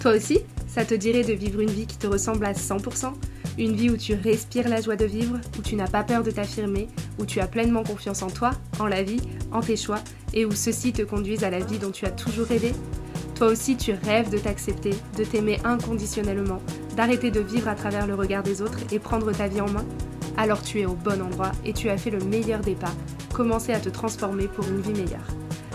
Toi aussi, ça te dirait de vivre une vie qui te ressemble à 100% Une vie où tu respires la joie de vivre, où tu n'as pas peur de t'affirmer, où tu as pleinement confiance en toi, en la vie, en tes choix, et où ceux-ci te conduisent à la vie dont tu as toujours rêvé? Toi aussi, tu rêves de t'accepter, de t'aimer inconditionnellement, d'arrêter de vivre à travers le regard des autres et prendre ta vie en main? Alors tu es au bon endroit et tu as fait le meilleur des pas, commencer à te transformer pour une vie meilleure.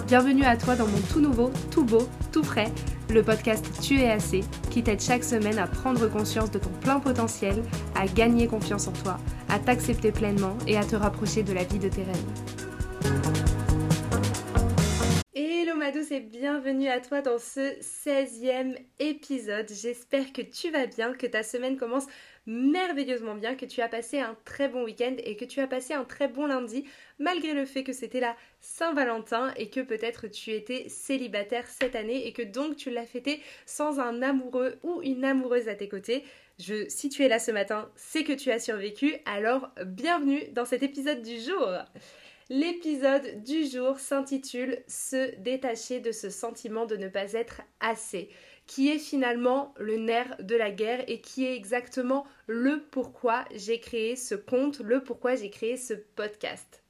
Bienvenue à toi dans mon tout nouveau, tout beau, tout frais le podcast Tu es assez, qui t'aide chaque semaine à prendre conscience de ton plein potentiel, à gagner confiance en toi, à t'accepter pleinement et à te rapprocher de la vie de tes rêves. Hello ma douce et bienvenue à toi dans ce 16e épisode. J'espère que tu vas bien, que ta semaine commence merveilleusement bien, que tu as passé un très bon week-end et que tu as passé un très bon lundi, malgré le fait que c'était la Saint-Valentin et que peut-être tu étais célibataire cette année et que donc tu l'as fêté sans un amoureux ou une amoureuse à tes côtés. Je, si tu es là ce matin, c'est que tu as survécu, alors bienvenue dans cet épisode du jour. L'épisode du jour s'intitule Se détacher de ce sentiment de ne pas être assez qui est finalement le nerf de la guerre et qui est exactement le pourquoi j'ai créé ce compte, le pourquoi j'ai créé ce podcast.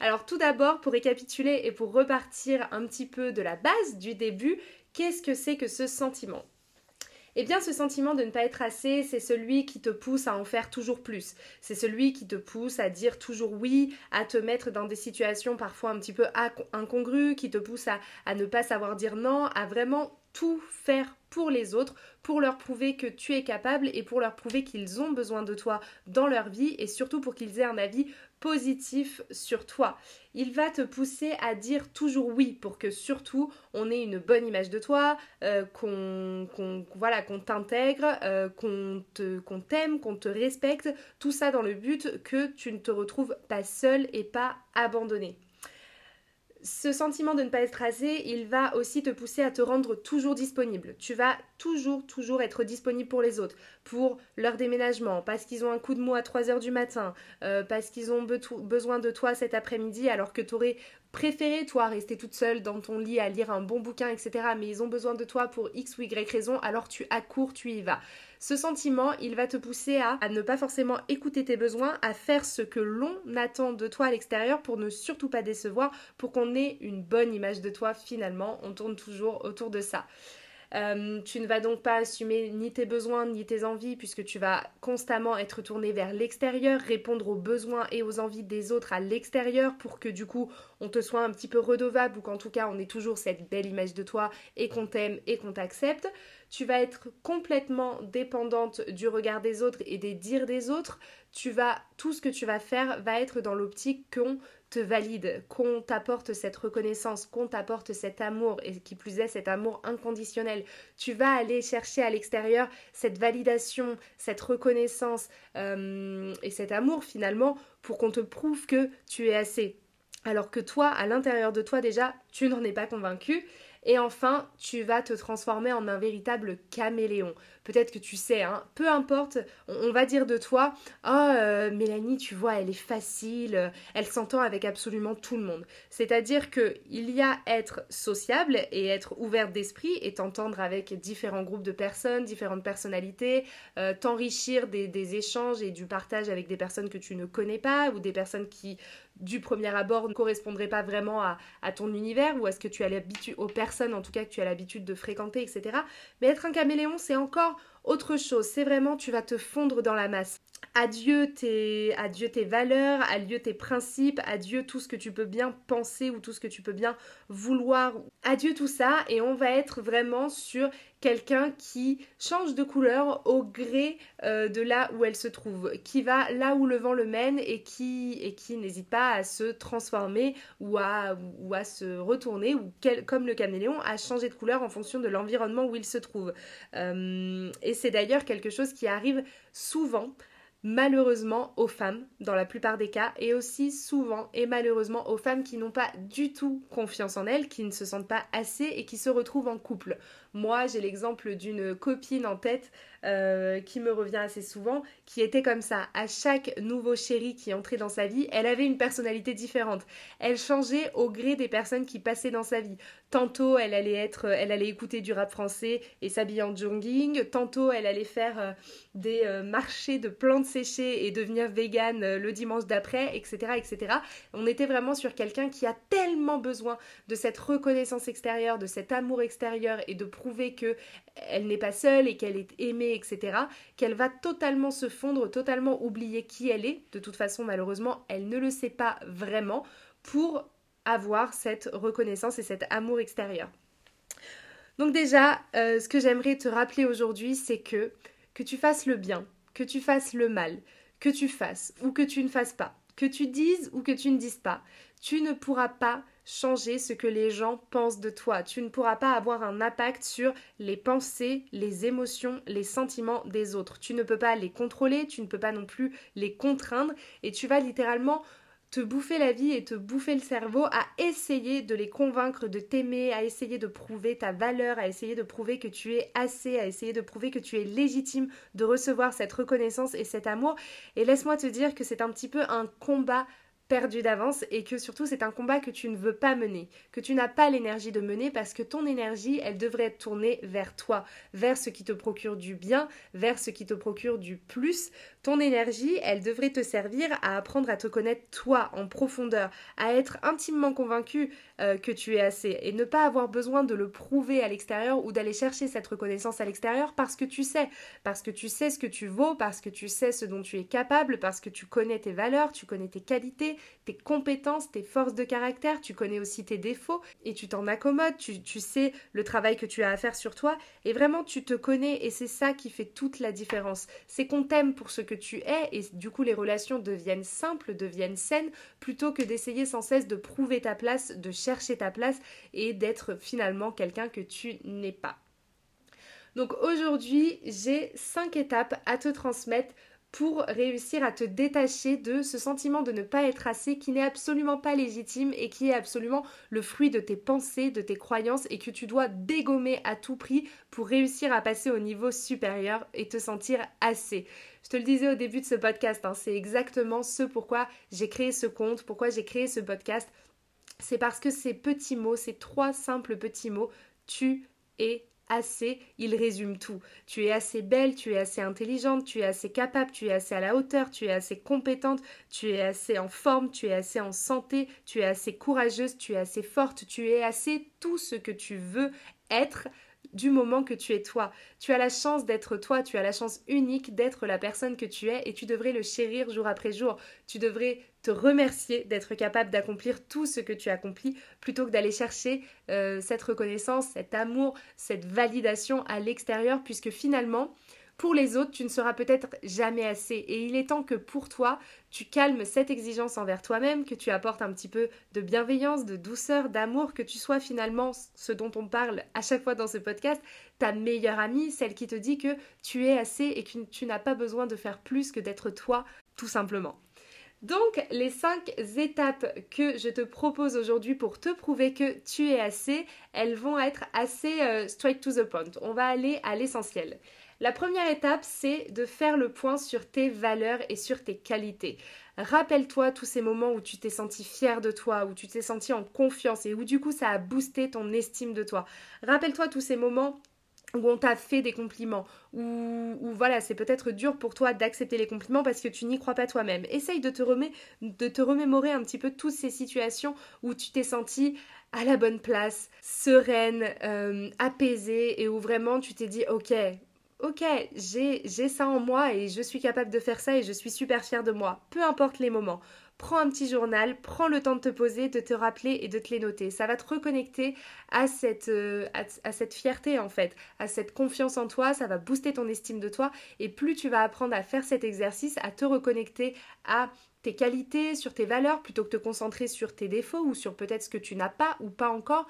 Alors tout d'abord, pour récapituler et pour repartir un petit peu de la base du début, qu'est-ce que c'est que ce sentiment? Eh bien, ce sentiment de ne pas être assez, c'est celui qui te pousse à en faire toujours plus. C'est celui qui te pousse à dire toujours oui, à te mettre dans des situations parfois un petit peu incongrues, qui te pousse à, à ne pas savoir dire non, à vraiment tout faire pour les autres, pour leur prouver que tu es capable et pour leur prouver qu'ils ont besoin de toi dans leur vie et surtout pour qu'ils aient un avis positif sur toi. Il va te pousser à dire toujours oui pour que surtout on ait une bonne image de toi, euh, qu'on voilà, qu'on t'intègre, euh, qu'on t'aime, qu'on te respecte, tout ça dans le but que tu ne te retrouves pas seul et pas abandonné ce sentiment de ne pas être assez, il va aussi te pousser à te rendre toujours disponible. Tu vas toujours, toujours être disponible pour les autres, pour leur déménagement, parce qu'ils ont un coup de mot à 3 heures du matin, euh, parce qu'ils ont besoin de toi cet après-midi, alors que tu aurais préféré, toi, rester toute seule dans ton lit à lire un bon bouquin, etc. Mais ils ont besoin de toi pour X ou Y raison, alors tu accours, tu y vas. Ce sentiment, il va te pousser à, à ne pas forcément écouter tes besoins, à faire ce que l'on attend de toi à l'extérieur pour ne surtout pas décevoir, pour qu'on ait une bonne image de toi finalement. On tourne toujours autour de ça. Euh, tu ne vas donc pas assumer ni tes besoins ni tes envies puisque tu vas constamment être tourné vers l'extérieur, répondre aux besoins et aux envies des autres à l'extérieur pour que du coup on te soit un petit peu redevable ou qu'en tout cas on ait toujours cette belle image de toi et qu'on t'aime et qu'on t'accepte. Tu vas être complètement dépendante du regard des autres et des dires des autres. Tu vas tout ce que tu vas faire va être dans l'optique qu'on te valide, qu'on t'apporte cette reconnaissance, qu'on t'apporte cet amour, et qui plus est cet amour inconditionnel. Tu vas aller chercher à l'extérieur cette validation, cette reconnaissance euh, et cet amour finalement pour qu'on te prouve que tu es assez. Alors que toi, à l'intérieur de toi déjà, tu n'en es pas convaincu et enfin, tu vas te transformer en un véritable caméléon. Peut-être que tu sais, hein, peu importe, on, va dire de toi, oh Mélanie, tu vois, elle est facile, elle s'entend avec absolument tout le monde. C'est-à-dire que il y a être sociable et être ouverte d'esprit et t'entendre avec différents groupes de personnes, différentes personnalités, euh, t'enrichir des, échanges et du partage avec des personnes que tu ne connais pas ou des personnes qui du premier abord ne correspondrait pas vraiment à, ton univers ou à ce que tu as l'habitude, aux personnes en tout cas que tu as l'habitude de fréquenter, etc. Mais être un caméléon, c'est encore autre chose. C'est vraiment, tu vas te fondre dans la masse. Adieu tes, valeurs, adieu tes principes, adieu tout ce que tu peux bien penser ou tout ce que tu peux bien vouloir. Adieu tout ça et on va être vraiment sur quelqu'un qui change de couleur au gré euh, de là où elle se trouve, qui va là où le vent le mène et qui, n'hésite pas à se transformer ou à, ou à se retourner ou comme le caméléon à changer de couleur en fonction de l'environnement où il se trouve. Euh, et c'est d'ailleurs quelque chose qui arrive souvent malheureusement aux femmes dans la plupart des cas et aussi souvent et malheureusement aux femmes qui n'ont pas du tout confiance en elles, qui ne se sentent pas assez et qui se retrouvent en couple. Moi j'ai l'exemple d'une copine en tête euh, qui me revient assez souvent, qui était comme ça. À chaque nouveau chéri qui entrait dans sa vie, elle avait une personnalité différente. Elle changeait au gré des personnes qui passaient dans sa vie. Tantôt, elle allait être, elle allait écouter du rap français et s'habiller en jogging. Tantôt, elle allait faire euh, des euh, marchés de plantes séchées et devenir végane le dimanche d'après, etc., etc. On était vraiment sur quelqu'un qui a tellement besoin de cette reconnaissance extérieure, de cet amour extérieur et de prouver que elle n'est pas seule et qu'elle est aimée, etc., qu'elle va totalement se fondre, totalement oublier qui elle est. De toute façon, malheureusement, elle ne le sait pas vraiment pour avoir cette reconnaissance et cet amour extérieur. Donc déjà, euh, ce que j'aimerais te rappeler aujourd'hui, c'est que que tu fasses le bien, que tu fasses le mal, que tu fasses ou que tu ne fasses pas, que tu dises ou que tu ne dises pas, tu ne pourras pas changer ce que les gens pensent de toi. Tu ne pourras pas avoir un impact sur les pensées, les émotions, les sentiments des autres. Tu ne peux pas les contrôler, tu ne peux pas non plus les contraindre et tu vas littéralement te bouffer la vie et te bouffer le cerveau à essayer de les convaincre de t'aimer, à essayer de prouver ta valeur, à essayer de prouver que tu es assez, à essayer de prouver que tu es légitime de recevoir cette reconnaissance et cet amour. Et laisse-moi te dire que c'est un petit peu un combat perdu d'avance et que surtout c'est un combat que tu ne veux pas mener, que tu n'as pas l'énergie de mener parce que ton énergie, elle devrait être tournée vers toi, vers ce qui te procure du bien, vers ce qui te procure du plus. Ton énergie, elle devrait te servir à apprendre à te connaître toi en profondeur, à être intimement convaincu euh, que tu es assez et ne pas avoir besoin de le prouver à l'extérieur ou d'aller chercher cette reconnaissance à l'extérieur parce que tu sais, parce que tu sais ce que tu vaux, parce que tu sais ce dont tu es capable, parce que tu connais tes valeurs, tu connais tes qualités, tes compétences, tes forces de caractère, tu connais aussi tes défauts et tu t'en accommodes, tu, tu sais le travail que tu as à faire sur toi et vraiment tu te connais et c'est ça qui fait toute la différence. C'est qu'on t'aime pour ce que tu es et du coup les relations deviennent simples, deviennent saines plutôt que d'essayer sans cesse de prouver ta place, de chercher ta place et d'être finalement quelqu'un que tu n'es pas. Donc aujourd'hui, j'ai cinq étapes à te transmettre pour réussir à te détacher de ce sentiment de ne pas être assez qui n'est absolument pas légitime et qui est absolument le fruit de tes pensées, de tes croyances et que tu dois dégommer à tout prix pour réussir à passer au niveau supérieur et te sentir assez. Je te le disais au début de ce podcast, hein, c'est exactement ce pourquoi j'ai créé ce compte, pourquoi j'ai créé ce podcast. C'est parce que ces petits mots, ces trois simples petits mots, tu es assez, il résume tout. Tu es assez belle, tu es assez intelligente, tu es assez capable, tu es assez à la hauteur, tu es assez compétente, tu es assez en forme, tu es assez en santé, tu es assez courageuse, tu es assez forte, tu es assez tout ce que tu veux être du moment que tu es toi. Tu as la chance d'être toi, tu as la chance unique d'être la personne que tu es et tu devrais le chérir jour après jour. Tu devrais te remercier d'être capable d'accomplir tout ce que tu accomplis plutôt que d'aller chercher euh, cette reconnaissance, cet amour, cette validation à l'extérieur puisque finalement, pour les autres, tu ne seras peut-être jamais assez. Et il est temps que pour toi, tu calmes cette exigence envers toi-même, que tu apportes un petit peu de bienveillance, de douceur, d'amour, que tu sois finalement ce dont on parle à chaque fois dans ce podcast, ta meilleure amie, celle qui te dit que tu es assez et que tu n'as pas besoin de faire plus que d'être toi, tout simplement. Donc, les cinq étapes que je te propose aujourd'hui pour te prouver que tu es assez, elles vont être assez euh, straight to the point. On va aller à l'essentiel. La première étape, c'est de faire le point sur tes valeurs et sur tes qualités. Rappelle-toi tous ces moments où tu t'es senti fier de toi, où tu t'es senti en confiance et où du coup ça a boosté ton estime de toi. Rappelle-toi tous ces moments où on t'a fait des compliments, où, voilà, c'est peut-être dur pour toi d'accepter les compliments parce que tu n'y crois pas toi-même. Essaye de te, remémorer un petit peu toutes ces situations où tu t'es senti à la bonne place, sereine, euh, apaisée et où vraiment tu t'es dit ok, ok, j'ai ça en moi et je suis capable de faire ça et je suis super fière de moi, peu importe les moments. Prends un petit journal, prends le temps de te poser, de te rappeler et de te les noter. Ça va te reconnecter à cette, euh, à, cette fierté en fait, à cette confiance en toi, ça va booster ton estime de toi et plus tu vas apprendre à faire cet exercice, à te reconnecter à tes qualités, sur tes valeurs, plutôt que de te concentrer sur tes défauts ou sur peut-être ce que tu n'as pas ou pas encore,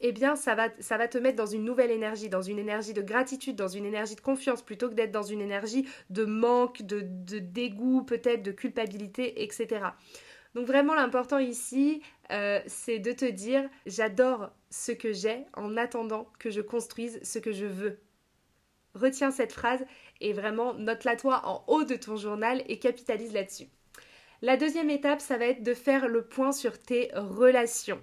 eh bien ça va, te mettre dans une nouvelle énergie, dans une énergie de gratitude, dans une énergie de confiance, plutôt que d'être dans une énergie de manque, de, dégoût, peut-être de culpabilité, etc. Donc vraiment l'important ici, euh, c'est de te dire, j'adore ce que j'ai en attendant que je construise ce que je veux. Retiens cette phrase et vraiment note-la toi en haut de ton journal et capitalise là-dessus. La deuxième étape, ça va être de faire le point sur tes relations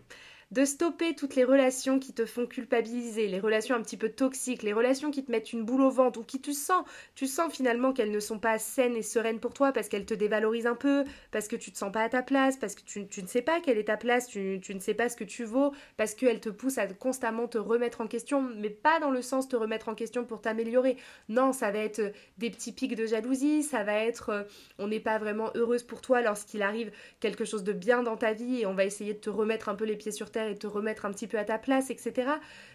de stopper toutes les relations qui te font culpabiliser, les relations un petit peu toxiques, les relations qui te mettent une boule au ventre ou qui tu sens, tu sens finalement qu'elles ne sont pas saines et sereines pour toi parce qu'elles te dévalorisent un peu, parce que tu te sens pas à ta place, parce que tu, ne sais pas quelle est ta place, tu, ne sais pas ce que tu vaux, parce qu'elles te poussent à constamment te remettre en question, mais pas dans le sens te remettre en question pour t'améliorer. Non, ça va être des petits pics de jalousie, ça va être euh, on n'est pas vraiment heureuse pour toi lorsqu'il arrive quelque chose de bien dans ta vie et on va essayer de te remettre un peu les pieds sur terre et te remettre un petit peu à ta place, etc.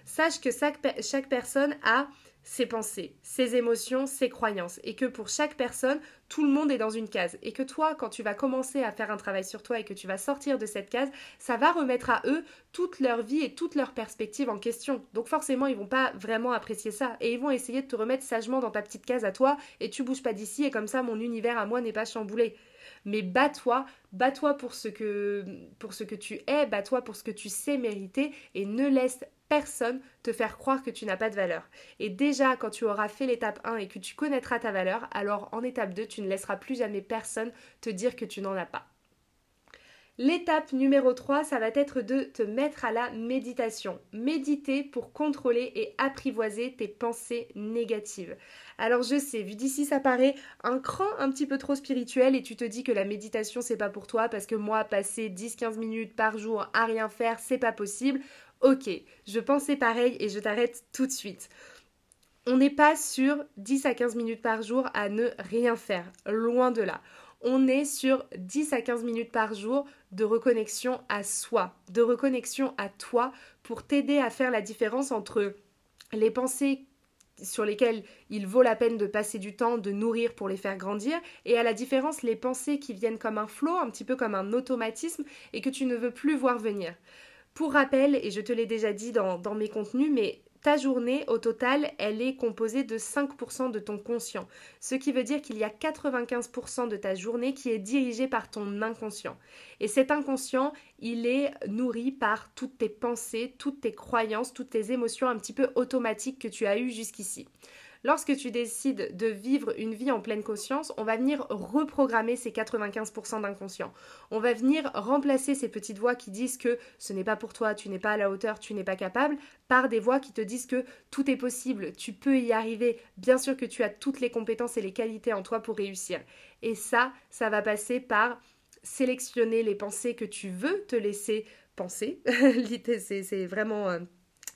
Sache que chaque, personne a ses pensées, ses émotions, ses croyances, et que pour chaque personne, tout le monde est dans une case, et que toi, quand tu vas commencer à faire un travail sur toi et que tu vas sortir de cette case, ça va remettre à eux toute leur vie et toute leur perspective en question. Donc forcément, ils vont pas vraiment apprécier ça, et ils vont essayer de te remettre sagement dans ta petite case à toi, et tu bouges pas d'ici, et comme ça, mon univers à moi n'est pas chamboulé mais bats-toi, bats-toi pour ce que tu es, bats-toi pour ce que tu sais mériter et ne laisse personne te faire croire que tu n'as pas de valeur. Et déjà, quand tu auras fait l'étape 1 et que tu connaîtras ta valeur, alors en étape 2, tu ne laisseras plus jamais personne te dire que tu n'en as pas. L'étape numéro 3, ça va être de te mettre à la méditation. Méditer pour contrôler et apprivoiser tes pensées négatives. Alors je sais, vu d'ici ça paraît un cran un petit peu trop spirituel et tu te dis que la méditation c'est pas pour toi parce que moi passer 10-15 minutes par jour à rien faire c'est pas possible. Ok, je pensais pareil et je t'arrête tout de suite. On n'est pas sur 10 à 15 minutes par jour à ne rien faire, loin de là on est sur 10 à 15 minutes par jour de reconnexion à soi, de reconnexion à toi pour t'aider à faire la différence entre les pensées sur lesquelles il vaut la peine de passer du temps, de nourrir pour les faire grandir, et à la différence les pensées qui viennent comme un flot, un petit peu comme un automatisme, et que tu ne veux plus voir venir. Pour rappel, et je te l'ai déjà dit dans, dans mes contenus, mais ta journée, au total, elle est composée de 5% de ton conscient. Ce qui veut dire qu'il y a 95% de ta journée qui est dirigée par ton inconscient. Et cet inconscient, il est nourri par toutes tes pensées, toutes tes croyances, toutes tes émotions un petit peu automatiques que tu as eues jusqu'ici. Lorsque tu décides de vivre une vie en pleine conscience, on va venir reprogrammer ces 95% d'inconscient. On va venir remplacer ces petites voix qui disent que ce n'est pas pour toi, tu n'es pas à la hauteur, tu n'es pas capable, par des voix qui te disent que tout est possible, tu peux y arriver, bien sûr que tu as toutes les compétences et les qualités en toi pour réussir. Et ça, ça va passer par sélectionner les pensées que tu veux te laisser penser. c'est vraiment...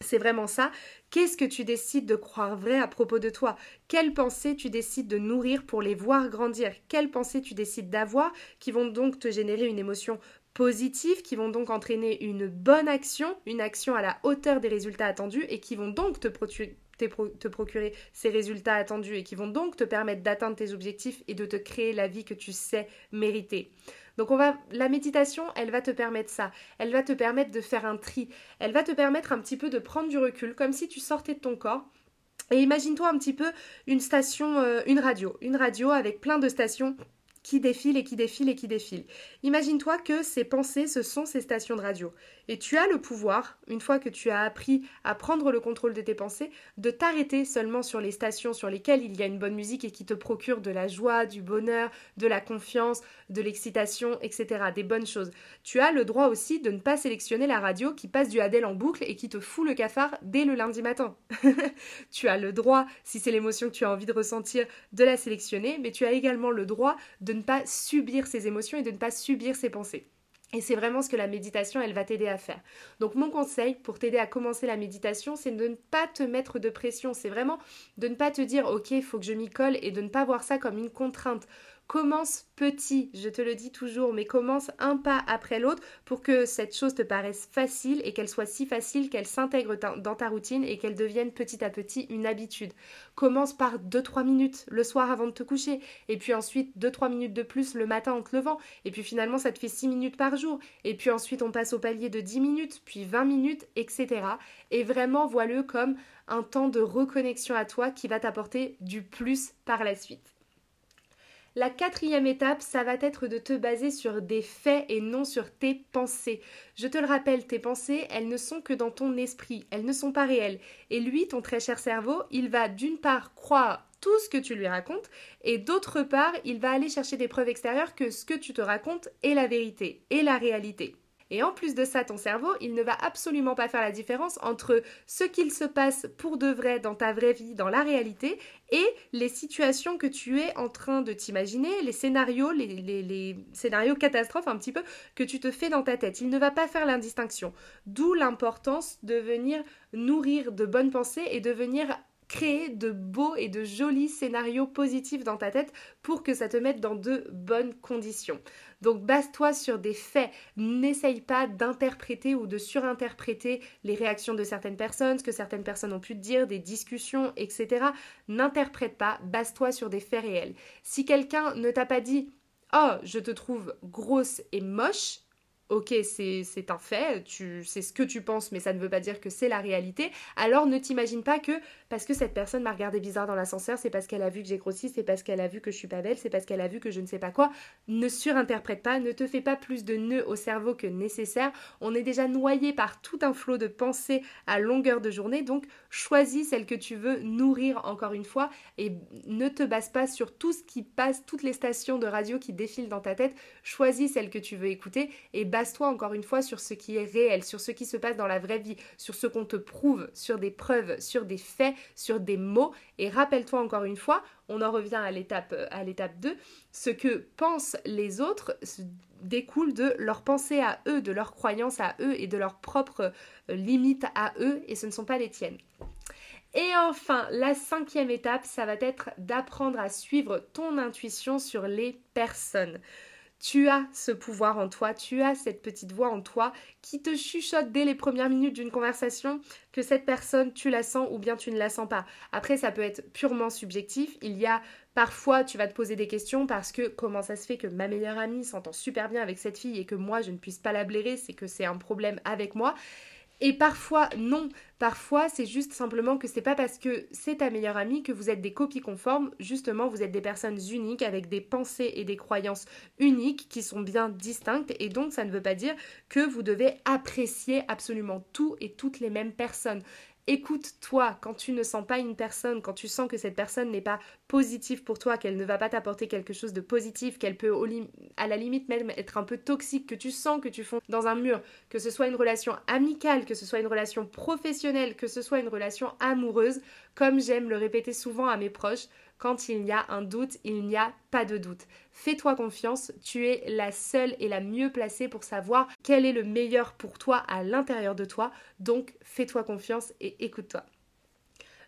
C'est vraiment ça. Qu'est-ce que tu décides de croire vrai à propos de toi? Quelles pensées tu décides de nourrir pour les voir grandir? Quelles pensées tu décides d'avoir qui vont donc te générer une émotion positive, qui vont donc entraîner une bonne action, une action à la hauteur des résultats attendus et qui vont donc te, te procurer ces résultats attendus et qui vont donc te permettre d'atteindre tes objectifs et de te créer la vie que tu sais mériter. Donc on va la méditation, elle va te permettre ça. Elle va te permettre de faire un tri. Elle va te permettre un petit peu de prendre du recul comme si tu sortais de ton corps. Et imagine-toi un petit peu une station, euh, une radio, une radio avec plein de stations qui défilent et qui défilent et qui défilent. Imagine-toi que ces pensées, ce sont ces stations de radio. Et tu as le pouvoir, une fois que tu as appris à prendre le contrôle de tes pensées, de t'arrêter seulement sur les stations sur lesquelles il y a une bonne musique et qui te procure de la joie, du bonheur, de la confiance, de l'excitation, etc. Des bonnes choses. Tu as le droit aussi de ne pas sélectionner la radio qui passe du Adèle en boucle et qui te fout le cafard dès le lundi matin. tu as le droit, si c'est l'émotion que tu as envie de ressentir, de la sélectionner, mais tu as également le droit de pas subir ces émotions et de ne pas subir ces pensées. Et c'est vraiment ce que la méditation, elle va t'aider à faire. Donc mon conseil pour t'aider à commencer la méditation, c'est de ne pas te mettre de pression. C'est vraiment de ne pas te dire, ok, il faut que je m'y colle et de ne pas voir ça comme une contrainte. Commence petit, je te le dis toujours, mais commence un pas après l'autre pour que cette chose te paraisse facile et qu'elle soit si facile qu'elle s'intègre dans ta routine et qu'elle devienne petit à petit une habitude. Commence par 2-3 minutes le soir avant de te coucher et puis ensuite 2-3 minutes de plus le matin en te levant et puis finalement ça te fait 6 minutes par jour et puis ensuite on passe au palier de 10 minutes, puis 20 minutes, etc. Et vraiment vois-le comme un temps de reconnexion à toi qui va t'apporter du plus par la suite. La quatrième étape, ça va être de te baser sur des faits et non sur tes pensées. Je te le rappelle, tes pensées, elles ne sont que dans ton esprit, elles ne sont pas réelles. Et lui, ton très cher cerveau, il va d'une part croire tout ce que tu lui racontes et d'autre part, il va aller chercher des preuves extérieures que ce que tu te racontes est la vérité, est la réalité. Et en plus de ça, ton cerveau, il ne va absolument pas faire la différence entre ce qu'il se passe pour de vrai dans ta vraie vie, dans la réalité, et les situations que tu es en train de t'imaginer, les scénarios, les, scénarios catastrophes un petit peu que tu te fais dans ta tête. Il ne va pas faire l'indistinction. D'où l'importance de venir nourrir de bonnes pensées et de venir créer de beaux et de jolis scénarios positifs dans ta tête pour que ça te mette dans de bonnes conditions. Donc base-toi sur des faits, n'essaye pas d'interpréter ou de surinterpréter les réactions de certaines personnes, ce que certaines personnes ont pu te dire, des discussions, etc. N'interprète pas, base-toi sur des faits réels. Si quelqu'un ne t'a pas dit Oh, je te trouve grosse et moche, ok, c'est un fait, c'est ce que tu penses, mais ça ne veut pas dire que c'est la réalité, alors ne t'imagine pas que parce que cette personne m'a regardé bizarre dans l'ascenseur, c'est parce qu'elle a vu que j'ai grossi, c'est parce qu'elle a vu que je suis pas belle, c'est parce qu'elle a vu que je ne sais pas quoi. Ne surinterprète pas, ne te fais pas plus de nœuds au cerveau que nécessaire. On est déjà noyé par tout un flot de pensées à longueur de journée, donc choisis celle que tu veux nourrir encore une fois et ne te base pas sur tout ce qui passe, toutes les stations de radio qui défilent dans ta tête. Choisis celle que tu veux écouter et base-toi encore une fois sur ce qui est réel, sur ce qui se passe dans la vraie vie, sur ce qu'on te prouve, sur des preuves, sur des faits, sur des mots. Et rappelle-toi encore une fois, on en revient à l'étape, à l'étape 2, ce que pensent les autres découle de leur pensée à eux, de leurs croyances à eux et de leurs propres euh, limites à eux, et ce ne sont pas les tiennes. Et enfin, la cinquième étape, ça va être d'apprendre à suivre ton intuition sur les personnes. Tu as ce pouvoir en toi, tu as cette petite voix en toi qui te chuchote dès les premières minutes d'une conversation que cette personne, tu la sens ou bien tu ne la sens pas. Après, ça peut être purement subjectif. Il y a parfois, tu vas te poser des questions parce que comment ça se fait que ma meilleure amie s'entend super bien avec cette fille et que moi, je ne puisse pas la blairer, c'est que c'est un problème avec moi. Et parfois, non. Parfois, c'est juste simplement que c'est pas parce que c'est ta meilleure amie que vous êtes des copies conformes. Justement, vous êtes des personnes uniques avec des pensées et des croyances uniques qui sont bien distinctes. Et donc, ça ne veut pas dire que vous devez apprécier absolument tout et toutes les mêmes personnes. Écoute-toi quand tu ne sens pas une personne, quand tu sens que cette personne n'est pas positive pour toi, qu'elle ne va pas t'apporter quelque chose de positif, qu'elle peut à la limite même être un peu toxique, que tu sens que tu fonds dans un mur, que ce soit une relation amicale, que ce soit une relation professionnelle, que ce soit une relation amoureuse, comme j'aime le répéter souvent à mes proches, quand il y a un doute, il n'y a pas de doute. Fais-toi confiance, tu es la seule et la mieux placée pour savoir quel est le meilleur pour toi à l'intérieur de toi. Donc fais-toi confiance et écoute-toi.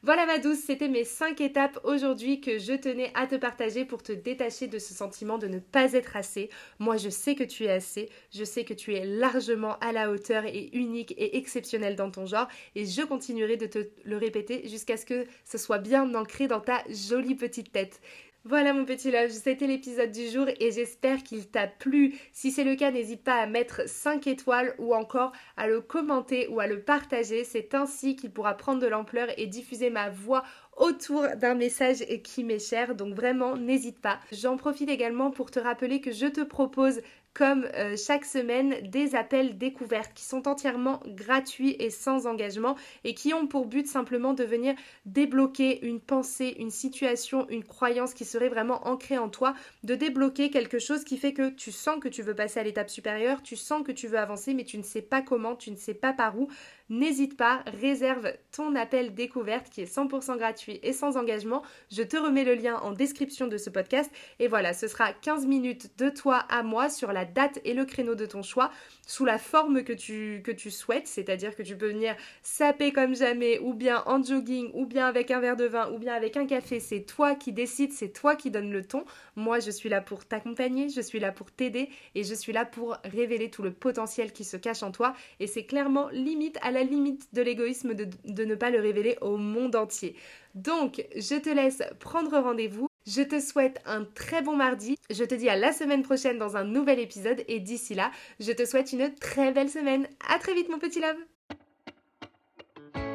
Voilà ma douce, c'était mes 5 étapes aujourd'hui que je tenais à te partager pour te détacher de ce sentiment de ne pas être assez. Moi je sais que tu es assez, je sais que tu es largement à la hauteur et unique et exceptionnel dans ton genre et je continuerai de te le répéter jusqu'à ce que ce soit bien ancré dans ta jolie petite tête. Voilà mon petit love, c'était l'épisode du jour et j'espère qu'il t'a plu. Si c'est le cas, n'hésite pas à mettre 5 étoiles ou encore à le commenter ou à le partager. C'est ainsi qu'il pourra prendre de l'ampleur et diffuser ma voix autour d'un message qui m'est cher. Donc vraiment, n'hésite pas. J'en profite également pour te rappeler que je te propose comme euh, chaque semaine des appels découvertes qui sont entièrement gratuits et sans engagement et qui ont pour but simplement de venir débloquer une pensée, une situation, une croyance qui serait vraiment ancrée en toi, de débloquer quelque chose qui fait que tu sens que tu veux passer à l'étape supérieure, tu sens que tu veux avancer mais tu ne sais pas comment, tu ne sais pas par où n'hésite pas, réserve ton appel découverte qui est 100% gratuit et sans engagement. Je te remets le lien en description de ce podcast. Et voilà, ce sera 15 minutes de toi à moi sur la date et le créneau de ton choix sous la forme que tu, souhaites, c'est-à-dire que tu peux venir saper comme jamais, ou bien en jogging, ou bien avec un verre de vin, ou bien avec un café. C'est toi qui décides, c'est toi qui donne le ton. Moi, je suis là pour t'accompagner, je suis là pour t'aider et je suis là pour révéler tout le potentiel qui se cache en toi. Et c'est clairement limite à la limite de l'égoïsme de ne pas le révéler au monde entier. Donc, je te laisse prendre rendez-vous. Je te souhaite un très bon mardi. Je te dis à la semaine prochaine dans un nouvel épisode. Et d'ici là, je te souhaite une très belle semaine. À très vite, mon petit love.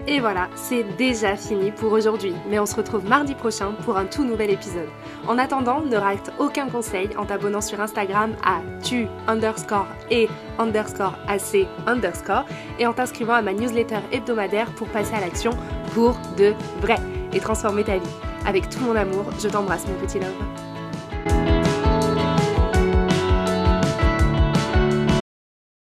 Et voilà, c'est déjà fini pour aujourd'hui, mais on se retrouve mardi prochain pour un tout nouvel épisode. En attendant, ne rate aucun conseil en t'abonnant sur Instagram à tu underscore et underscore ac underscore et en t'inscrivant à ma newsletter hebdomadaire pour passer à l'action pour de vrai et transformer ta vie. Avec tout mon amour, je t'embrasse mon petit love.